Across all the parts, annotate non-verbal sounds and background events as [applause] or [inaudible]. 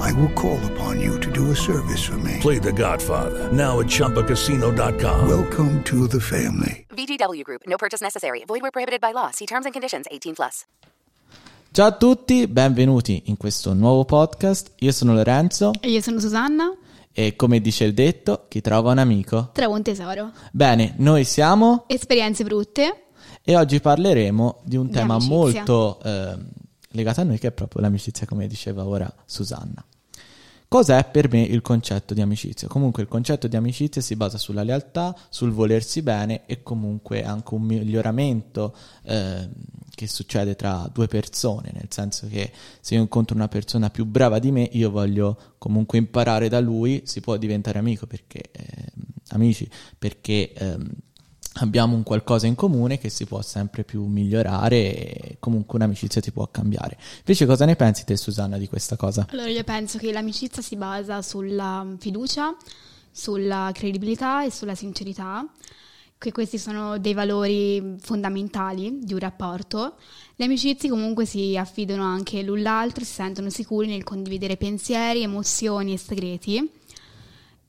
I will call upon you to do a service for me. Play The Godfather now at ChumbaCasino.com. Welcome to the family. VGW Group. No purchase necessary. Void where prohibited by law. See terms and conditions. 18 plus. Ciao a tutti, benvenuti in questo nuovo podcast. Io sono Lorenzo E io sono Susanna, e come dice il detto, chi trova un amico. trova un tesoro. Bene, noi siamo Esperienze brutte. e oggi parleremo di un Di tema amicizia. molto eh, legato a noi che è proprio l'amicizia, come diceva ora Susanna. Cos'è per me il concetto di amicizia? Comunque il concetto di amicizia si basa sulla lealtà, sul volersi bene e comunque anche un miglioramento eh, che succede tra due persone, nel senso che se io incontro una persona più brava di me, io voglio comunque imparare da lui, si può diventare amico perché, eh, amici perché ehm, abbiamo un qualcosa in comune che si può sempre più migliorare e comunque un'amicizia ti può cambiare. Invece cosa ne pensi te Susanna di questa cosa? Allora io penso che l'amicizia si basa sulla fiducia, sulla credibilità e sulla sincerità, che questi sono dei valori fondamentali di un rapporto. Le amicizie comunque si affidano anche l'un l'altro, si sentono sicuri nel condividere pensieri, emozioni e segreti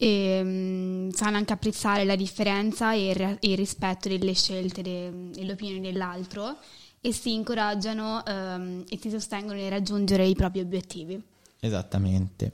e mm, sanno anche apprezzare la differenza e il, il rispetto delle scelte de- e le opinioni dell'altro e si incoraggiano ehm, e si sostengono nel raggiungere i propri obiettivi. Esattamente.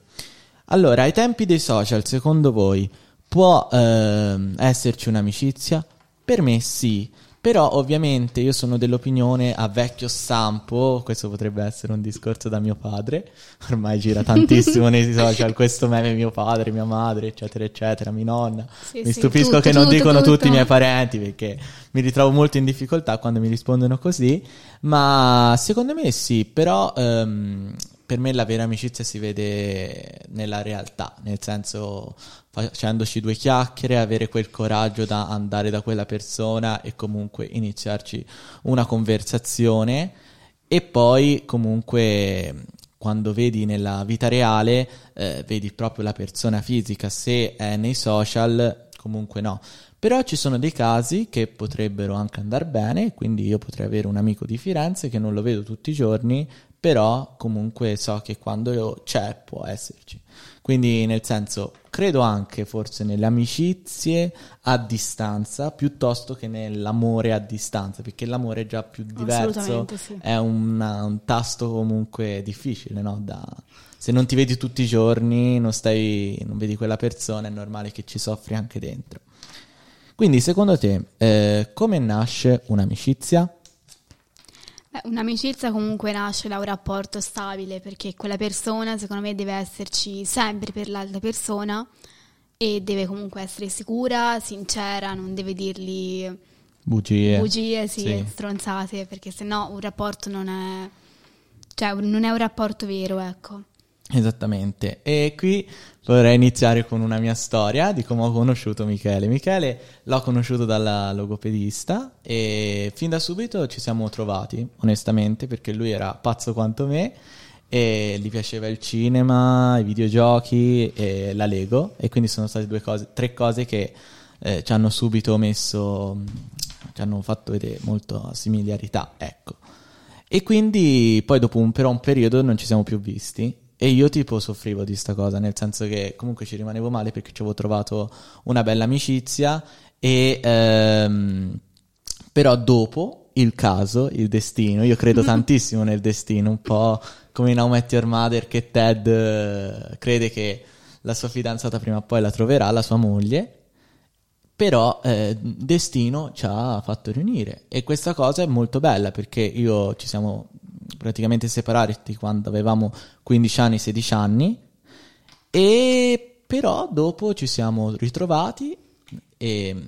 Allora, ai tempi dei social, secondo voi può ehm, esserci un'amicizia? Per me sì, però ovviamente io sono dell'opinione a vecchio stampo, questo potrebbe essere un discorso da mio padre, ormai gira tantissimo [laughs] nei social questo meme mio padre, mia madre, eccetera, eccetera, mia nonna. Sì, mi sì, stupisco tutto, che non tutto, dicono tutto. tutti i miei parenti perché mi ritrovo molto in difficoltà quando mi rispondono così, ma secondo me sì, però ehm, per me la vera amicizia si vede nella realtà, nel senso facendoci due chiacchiere, avere quel coraggio da andare da quella persona e comunque iniziarci una conversazione e poi comunque quando vedi nella vita reale eh, vedi proprio la persona fisica, se è nei social comunque no. Però ci sono dei casi che potrebbero anche andare bene, quindi io potrei avere un amico di Firenze che non lo vedo tutti i giorni, però comunque so che quando c'è può esserci. Quindi nel senso, credo anche forse nelle amicizie a distanza piuttosto che nell'amore a distanza, perché l'amore è già più diverso, sì. è una- un tasto comunque difficile, no? Da- se non ti vedi tutti i giorni, non, stai, non vedi quella persona, è normale che ci soffri anche dentro. Quindi secondo te eh, come nasce un'amicizia? Beh, un'amicizia comunque nasce da un rapporto stabile perché quella persona secondo me deve esserci sempre per l'altra persona e deve comunque essere sicura, sincera, non deve dirgli Bugie. bugie, sì, Sì. stronzate, perché sennò un rapporto non è, cioè non è un rapporto vero, ecco. Esattamente. E qui vorrei iniziare con una mia storia di come ho conosciuto Michele. Michele l'ho conosciuto dalla logopedista e fin da subito ci siamo trovati, onestamente, perché lui era pazzo quanto me e gli piaceva il cinema, i videogiochi e la Lego e quindi sono state due cose, tre cose che eh, ci hanno subito messo, ci hanno fatto vedere molto similarità, ecco. E quindi poi dopo un, però un periodo non ci siamo più visti e io tipo soffrivo di sta cosa, nel senso che comunque ci rimanevo male perché ci avevo trovato una bella amicizia e ehm, però dopo il caso, il destino, io credo [laughs] tantissimo nel destino, un po' come in How Met Your Mother che Ted eh, crede che la sua fidanzata prima o poi la troverà, la sua moglie, però eh, destino ci ha fatto riunire. E questa cosa è molto bella perché io ci siamo praticamente separati quando avevamo 15 anni, 16 anni. E però dopo ci siamo ritrovati e,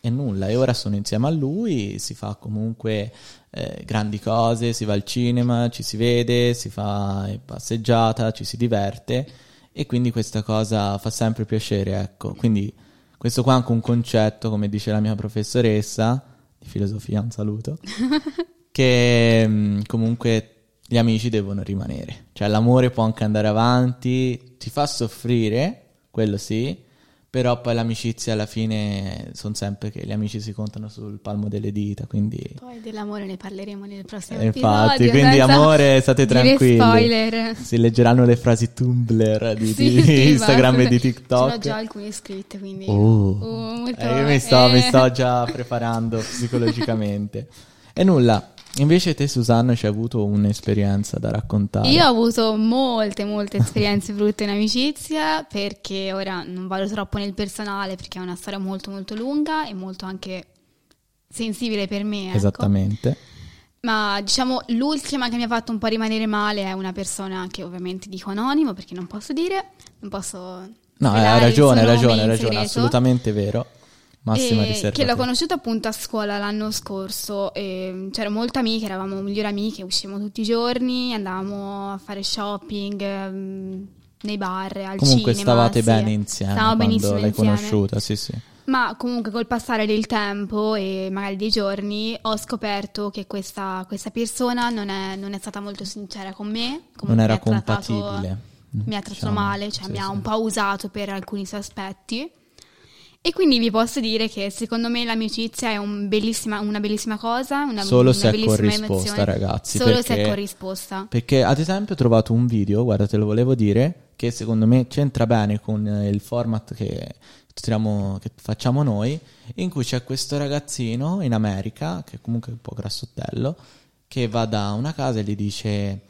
e nulla. E ora sono insieme a lui, si fa comunque eh, grandi cose, si va al cinema, ci si vede, si fa passeggiata, ci si diverte. E quindi questa cosa fa sempre piacere, ecco, quindi Questo qua è anche un concetto, come dice la mia professoressa di filosofia, un saluto, [laughs] che mh, comunque gli amici devono rimanere. Cioè l'amore può anche andare avanti, ti fa soffrire, quello sì, però poi l'amicizia alla fine sono sempre che gli amici si contano sul palmo delle dita, quindi... Poi dell'amore ne parleremo nel prossimo Eh, Infatti, episodio. quindi amore, state tranquilli. spoiler. Si leggeranno le frasi Tumblr di, Sì, di sì, Instagram basta. e di TikTok. Sono già alcune scritte, quindi... Oh. Oh, molto- Eh, io mi sto, eh. mi sto già preparando psicologicamente. E nulla, invece te Susanna ci hai avuto un'esperienza da raccontare. Io ho avuto molte, molte esperienze brutte in amicizia perché ora non vado troppo nel personale perché è una storia molto molto lunga e molto anche sensibile per me. ecco. Esattamente. Ma diciamo l'ultima che mi ha fatto un po' rimanere male è una persona che ovviamente dico anonimo perché non posso dire, non posso... No, hai ragione, hai ragione, hai ragione, assolutamente vero. Massima riserva. che l'ho conosciuto appunto a scuola l'anno scorso. e c'ero molto amiche, eravamo migliori amiche, uscivamo tutti i giorni, andavamo a fare shopping ehm, nei bar, al Comunque cinema. stavate sì. bene insieme Stavamo benissimo l'hai insieme. conosciuta, sì sì. Ma comunque col passare del tempo e magari dei giorni ho scoperto che questa, questa persona non è, non è stata molto sincera con me. Non era mi ha trattato- compatibile. Mi ha trattato diciamo. male, cioè Sì, mi ha un po' usato per alcuni suoi aspetti. E quindi vi posso dire che secondo me l'amicizia è un bellissima- una bellissima cosa, una, Solo una se è corrisposta, emozione. ragazzi, Solo se perché- è corrisposta. Perché ad esempio ho trovato un video, guarda te lo volevo dire, che secondo me c'entra bene con eh, il format che, tiriamo- che facciamo noi, in cui c'è questo ragazzino in America, che comunque è un po' grassottello, che va da una casa e gli dice...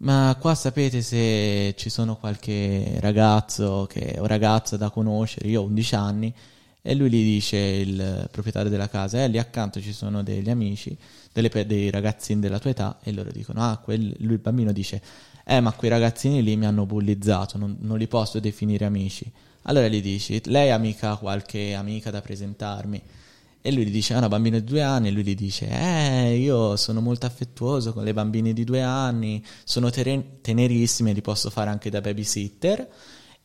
Ma qua sapete se ci sono qualche ragazzo che, o ragazza da conoscere? Io ho 11 anni e lui gli dice, il proprietario della casa, eh, lì accanto ci sono degli amici, delle dei ragazzini della tua età e loro dicono, ah, quel- lui il bambino dice, eh, ma quei ragazzini lì mi hanno bullizzato, non, non li posso definire amici. Allora gli dici, lei ha mica qualche amica da presentarmi? E lui gli dice, è una bambina di due anni, e lui gli dice, eh, io sono molto affettuoso con le bambine di due anni, sono tere- tenerissime, li posso fare anche da babysitter.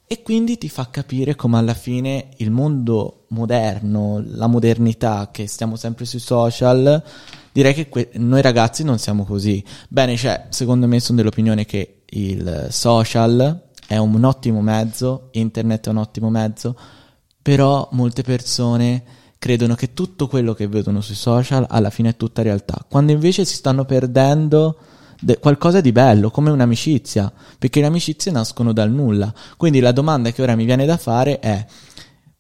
E quindi ti fa capire come alla fine il mondo moderno, la modernità, che stiamo sempre sui social, direi che que- noi ragazzi non siamo così. Bene, cioè, secondo me sono dell'opinione che il social è un ottimo mezzo, internet è un ottimo mezzo, però molte persone credono che tutto quello che vedono sui social alla fine è tutta realtà, quando invece si stanno perdendo de- qualcosa di bello, come un'amicizia, perché le amicizie nascono dal nulla. Quindi la domanda che ora mi viene da fare è: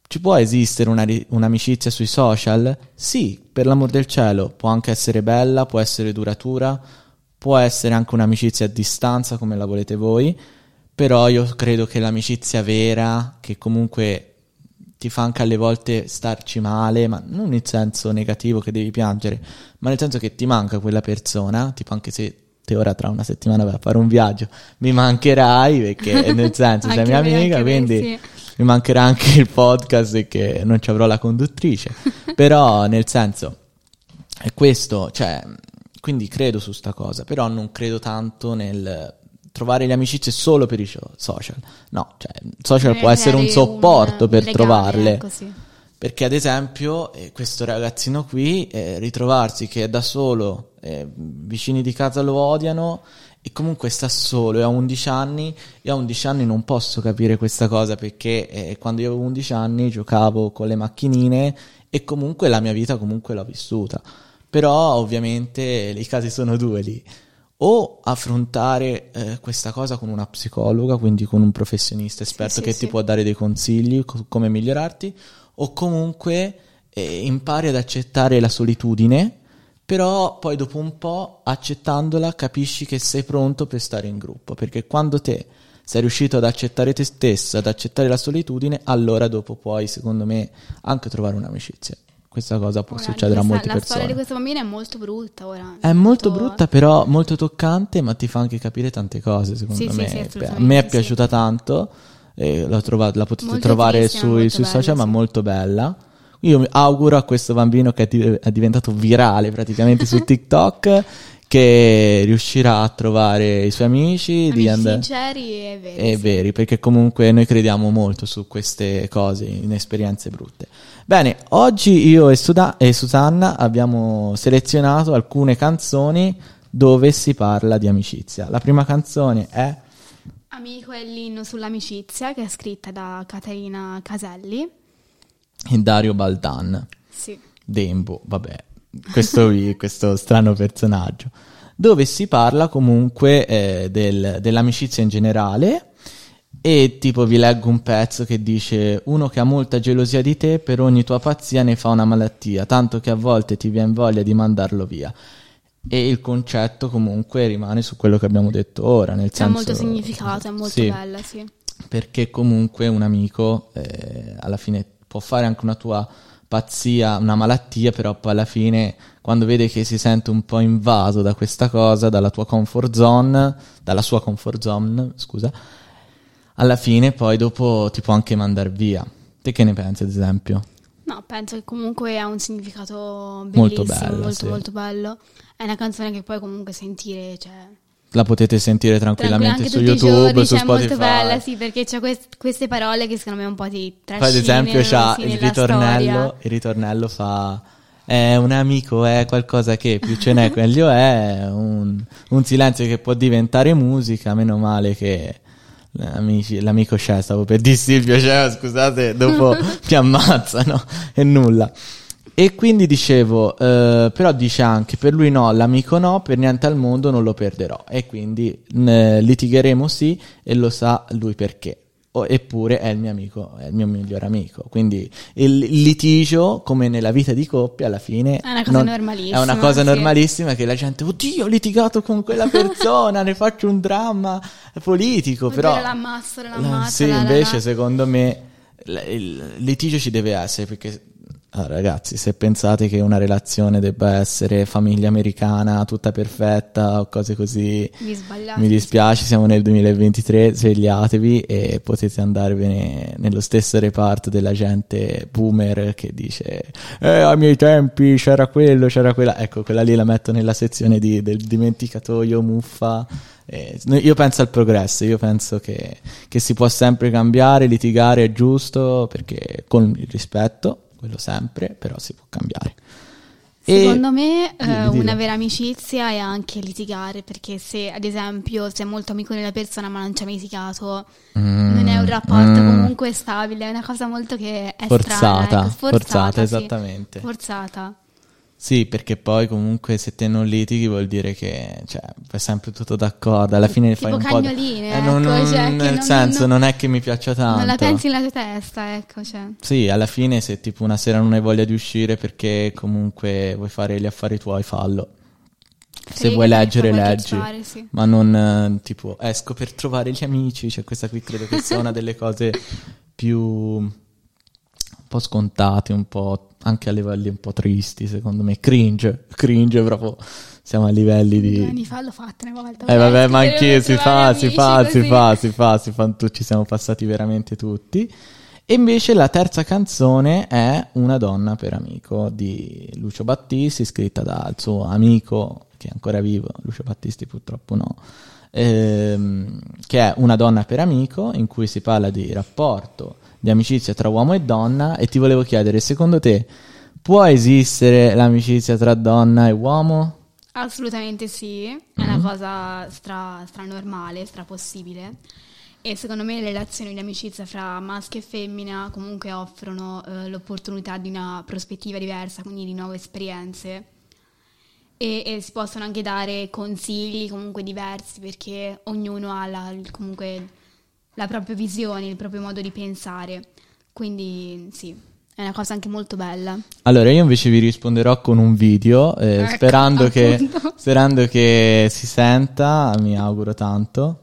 ci può esistere una un'amicizia sui social? Sì, per l'amor del cielo, può anche essere bella, può essere duratura, può essere anche un'amicizia a distanza come la volete voi, però io credo che l'amicizia vera, che comunque ti fa anche alle volte starci male, ma non nel senso negativo che devi piangere, ma nel senso che ti manca quella persona, tipo anche se te ora tra una settimana vai a fare un viaggio, mi mancherai perché nel [laughs] senso sei mia me, amica, anche me, quindi sì. mi mancherà anche il podcast e che non ci avrò la conduttrice, [laughs] però nel senso è questo, cioè, quindi credo su sta cosa, però non credo tanto nel trovare le amicizie solo per i social. No, cioè, social può Creare essere un supporto un per legame, trovarle. ecco, sì. Perché ad esempio eh, questo ragazzino qui eh, ritrovarsi che è da solo, eh, vicini di casa lo odiano e comunque sta solo e ha 11 anni, io a 11 anni non posso capire questa cosa perché eh, quando io avevo 11 anni giocavo con le macchinine e comunque la mia vita comunque l'ho vissuta. Però ovviamente i casi sono due lì. O affrontare eh, questa cosa con una psicologa, quindi con un professionista esperto sì, che sì. ti può dare dei consigli co- come migliorarti, o comunque eh, impari ad accettare la solitudine, però poi dopo un po' accettandola capisci che sei pronto per stare in gruppo, perché quando te sei riuscito ad accettare te stesso, ad accettare la solitudine, allora dopo puoi, secondo me, anche trovare un'amicizia. Questa cosa può Ora, succedere a questa- molte la persone. storia di questo bambino è molto brutta ora. È molto brutta, però molto toccante, ma ti fa anche capire tante cose, secondo Sì, sì, me. sì, Beh, a me è sì. piaciuta tanto, l'ho trovata- la potete Molto trovare sui, molto sui bella, social, ma sì. molto bella. Io mi auguro a questo bambino che è, di- diventato virale praticamente su [laughs] TikTok che riuscirà a trovare i suoi amici, di Amici andare... sinceri e veri. e sì. veri, perché comunque noi crediamo molto su queste cose, in esperienze brutte. Bene, oggi io e, Suda- e Susanna abbiamo selezionato alcune canzoni dove si parla di amicizia. La prima canzone è Amico è l'inno sull'amicizia che è scritta da Caterina Caselli. Dario Baldan. Sì. Dembo, vabbè, questo, [laughs] questo strano personaggio, dove si parla comunque eh, del- dell'amicizia in generale e tipo vi leggo un pezzo che dice uno che ha molta gelosia di te per ogni tua pazzia ne fa una malattia, tanto che a volte ti viene voglia di mandarlo via. E il concetto comunque rimane su quello che abbiamo detto ora, nel senso... molto significato, è molto Sì bella, sì. perché comunque un amico eh, alla fine può fare anche una tua pazzia, una malattia, però poi alla fine quando vede che si sente un po' invaso da questa cosa, dalla tua comfort zone, dalla sua comfort zone, scusa, alla fine poi dopo ti può anche mandare via. Te che ne pensi ad esempio? No, penso che comunque ha un significato Molto bella, molto sì. molto bello. È una canzone che puoi comunque sentire, cioè... La potete sentire tranquilla tranquillamente su YouTube, giorni, su cioè, è Spotify. molto bella, sì, perché c'è quest- queste parole che secondo me un po' ti Poi ad esempio trascinano, c'ha il ritornello, il ritornello fa è un amico, è qualcosa che più ce n'è, [laughs] meglio è, un, un silenzio che può diventare musica, meno male che amici- l'amico c'è, stavo per dire Silvio c'è, scusate, dopo [laughs] mi ammazzano e nulla. E quindi dicevo, eh, però dice anche per lui no, l'amico no, per niente al mondo non lo perderò. E quindi eh, litigheremo sì e lo sa lui perché. Eppure è il mio amico, è il mio migliore amico. Quindi il, litigio, come nella vita di coppia, alla fine È una cosa normalissima, È una cosa sì. normalissima che la gente, oddio, ho litigato con quella [laughs] persona, ne faccio un dramma politico. Oddio, però l'ammazzo, la- l'ammazzo, sì, la- la- invece la. secondo me il litigio ci deve essere perché ah, ragazzi, se pensate che una relazione debba essere famiglia americana tutta perfetta o cose così, mi dispiace, siamo nel 2023, svegliatevi e potete andarvene nello stesso reparto della gente boomer che dice eh, ai miei tempi c'era quello, c'era quella. Ecco, quella lì la metto nella sezione di- del dimenticatoio, muffa. Eh, io penso al progresso, io penso che, che si può sempre cambiare, litigare è giusto perché con il rispetto, quello sempre, però si può cambiare. E- Secondo me eh, una vera amicizia è anche litigare, perché se ad esempio sei molto amico della persona ma non ci hai litigato, non è un rapporto mm. comunque stabile, è una cosa molto che è Forzata, strana, ecco, forzata, sì. esattamente. Forzata. Sì, perché poi comunque se te non litighi vuol dire che cioè, fai sempre tutto d'accordo, alla fine fai Tipo un po'... d- cagnoline, Eh, ecco, non- cioè, nel non- senso, non- non è che mi piaccia tanto. Non la pensi nella tua testa, ecco, cioè. Sì, alla fine se tipo una sera non hai voglia di uscire perché comunque vuoi fare gli affari tuoi, fallo. Se Fregati, vuoi leggere, fai leggi. fare, sì. Ma non eh, tipo esco per trovare gli amici. Cioè, questa qui credo che sia una delle cose più po' scontate, un po' anche a livelli un po' tristi, secondo me. Cringe, cringe proprio. Siamo a livelli Due di. anni fa l'ho fatta una volta. Eh vabbè, ma anch'io si fa, si fa, si fa, si fa, si fa, ci siamo passati veramente tutti. E invece la terza canzone è Una donna per amico di Lucio Battisti, scritta dal suo amico che è ancora vivo, Lucio Battisti purtroppo no, ehm, che è Una donna per amico, in cui si parla di rapporto, di amicizia tra uomo e donna. E ti volevo chiedere, secondo te può esistere l'amicizia tra donna e uomo? Assolutamente sì, è una cosa stra, stranormale, strapossibile. E secondo me le relazioni di amicizia fra maschio e femmina comunque offrono eh, l'opportunità di una prospettiva diversa, quindi di nuove esperienze. E, e si possono anche dare consigli comunque diversi perché ognuno ha la, comunque la propria visione, il proprio modo di pensare. Quindi sì, è una cosa anche molto bella. Allora, io invece vi risponderò con un video, eh, Ecco, sperando, che, [laughs] sperando che si senta, mi auguro tanto.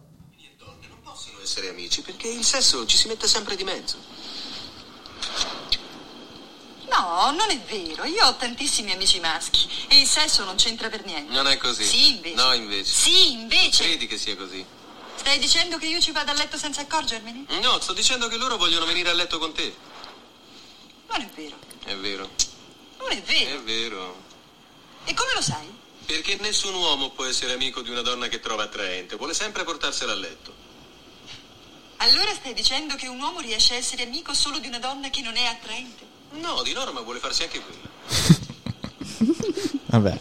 donne non possono essere amici perché il sesso ci si mette sempre di mezzo. No, non è vero. Io ho tantissimi amici maschi e il sesso non c'entra per niente. Non è così. Sì, invece. No, invece. Sì, invece. Credi che sia così? Stai dicendo che io ci vado a letto senza accorgermene? No, sto dicendo che loro vogliono venire a letto con te. Non è vero. È vero. Non è vero. È vero. E come lo sai? Perché nessun uomo può essere amico di una donna che trova attraente, vuole sempre portarsela a letto. Allora stai dicendo che un uomo riesce a essere amico solo di una donna che non è attraente? No, di norma vuole farsi anche quella. [laughs] Vabbè.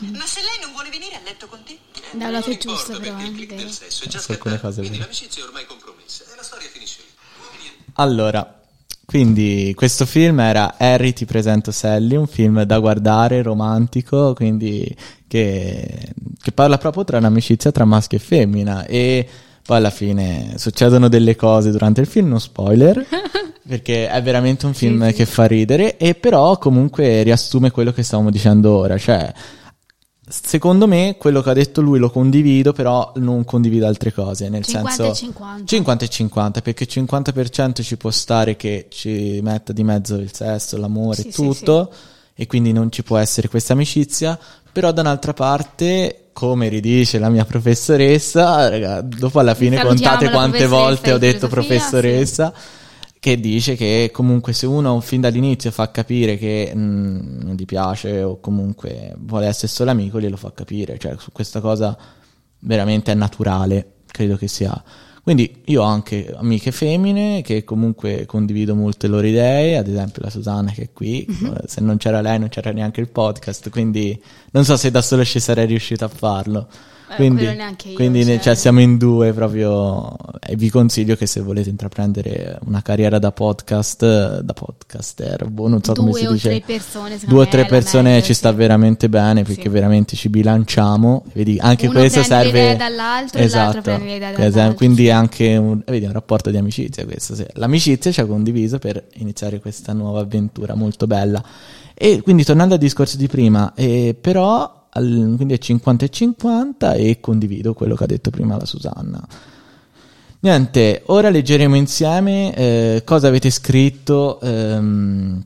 Ma se lei non vuole venire a letto con te? Da un non lato è importa, giusto, però, perché eh, il click del sesso è già alcune cose quindi l'amicizia è ormai compromessa e la storia finisce lì. Allora, quindi questo film era Harry ti presento Sally, un film da guardare, romantico, quindi che, che parla proprio tra un'amicizia tra maschio e femmina e poi alla fine succedono delle cose durante il film, non spoiler, [laughs] perché è veramente un film Sì, sì. che fa ridere e però comunque riassume quello che stavamo dicendo ora, cioè secondo me quello che ha detto lui lo condivido, però non condivido altre cose, nel 50 senso e 50. 50 e 50, perché 50% ci può stare che ci metta di mezzo il sesso, l'amore, Sì, sì, tutto, e quindi non ci può essere questa amicizia, però da un'altra parte, come ridice la mia professoressa, raga, dopo alla fine Salutiamo contate quante volte ho detto professoressa, che dice che comunque se uno fin dall'inizio fa capire che mm, non gli piace o comunque vuole essere solo amico, glielo fa capire, cioè su questa cosa veramente è naturale, credo che sia. Quindi io ho anche amiche femmine che comunque condivido molte loro idee, ad esempio la Susanna che è qui, Mhm. eh, se non c'era lei non c'era neanche il podcast, quindi non so se da solo ci sarei riuscito a farlo. Eh, Quindi, io, quindi cioè. cioè, siamo in due proprio e vi consiglio che se volete intraprendere una carriera da podcast, da podcaster, boh, non so come Due si o dice. tre persone, Due o tre persone meglio, ci sta sì. veramente bene perché Sì. veramente ci bilanciamo. Vedi, anche Uno questo serve. dall'altro e l'altro prende esatto, dall'altro, quindi è anche un, vedi, un rapporto di amicizia questo. sì. L'amicizia ci ha condiviso per iniziare questa nuova avventura molto bella. E quindi tornando al discorso di prima, eh, però al- quindi è 50 e 50 e condivido quello che ha detto prima la Susanna. Niente, ora leggeremo insieme eh, cosa avete scritto ehm,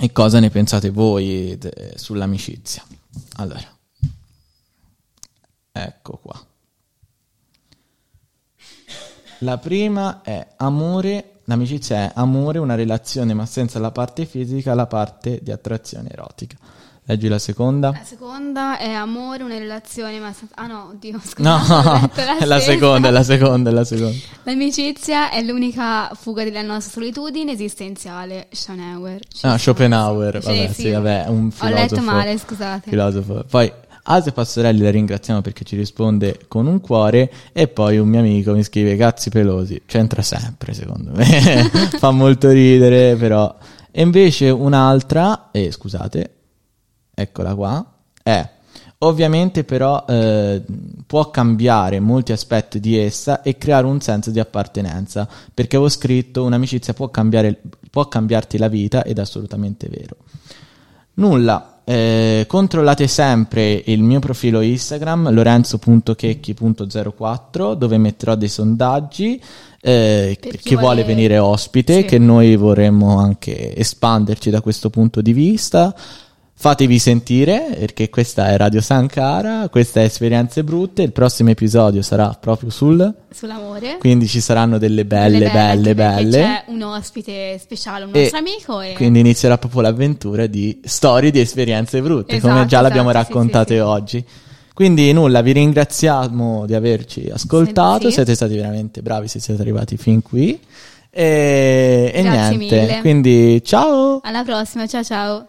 e cosa ne pensate voi de- sull'amicizia. Allora, ecco qua. La prima è amore, l'amicizia è amore, una relazione ma senza la parte fisica, la parte di attrazione erotica. Leggi la seconda. La seconda è amore, una relazione, ma Ah no, oddio, [laughs] scusa. No, ho [laughs] è la seconda, è la seconda, è la seconda. L'amicizia è l'unica fuga della nostra solitudine esistenziale. Schopenhauer. Ah. Schopenhauer, vabbè, sì. sì, vabbè, un Ho filosofo. letto male, scusate. Filosofo. Poi Asia Pastorelli la ringraziamo perché ci risponde con un cuore e poi un mio amico mi scrive cazzi pelosi, c'entra sempre secondo me, [laughs] fa molto ridere però. E invece un'altra, eh, scusate, eccola qua, è ovviamente però eh, può cambiare molti aspetti di essa e creare un senso di appartenenza, perché avevo scritto un'amicizia può, cambiare, può cambiarti la vita ed è assolutamente vero. Nulla, eh, controllate sempre il mio profilo Instagram lorenzo.checchi.04 dove metterò dei sondaggi eh, Per chi vuole vuole- venire ospite Sì. che noi vorremmo anche espanderci da questo punto di vista. Fatevi sentire perché questa è Radio Sankara, questa è Esperienze Brutte, il prossimo episodio sarà proprio sul... Sull'amore. Quindi ci saranno delle belle, Delle belle, perché belle. C'è un ospite speciale, un E nostro amico. E... Quindi inizierà proprio l'avventura di storie di esperienze brutte, come Esatto, già l'abbiamo esatto, sì, raccontate sì, sì. oggi. Quindi nulla, vi ringraziamo di averci ascoltato, Sì. siete stati veramente bravi se siete arrivati fin qui. E, e niente, mille. quindi ciao! Alla prossima, ciao ciao.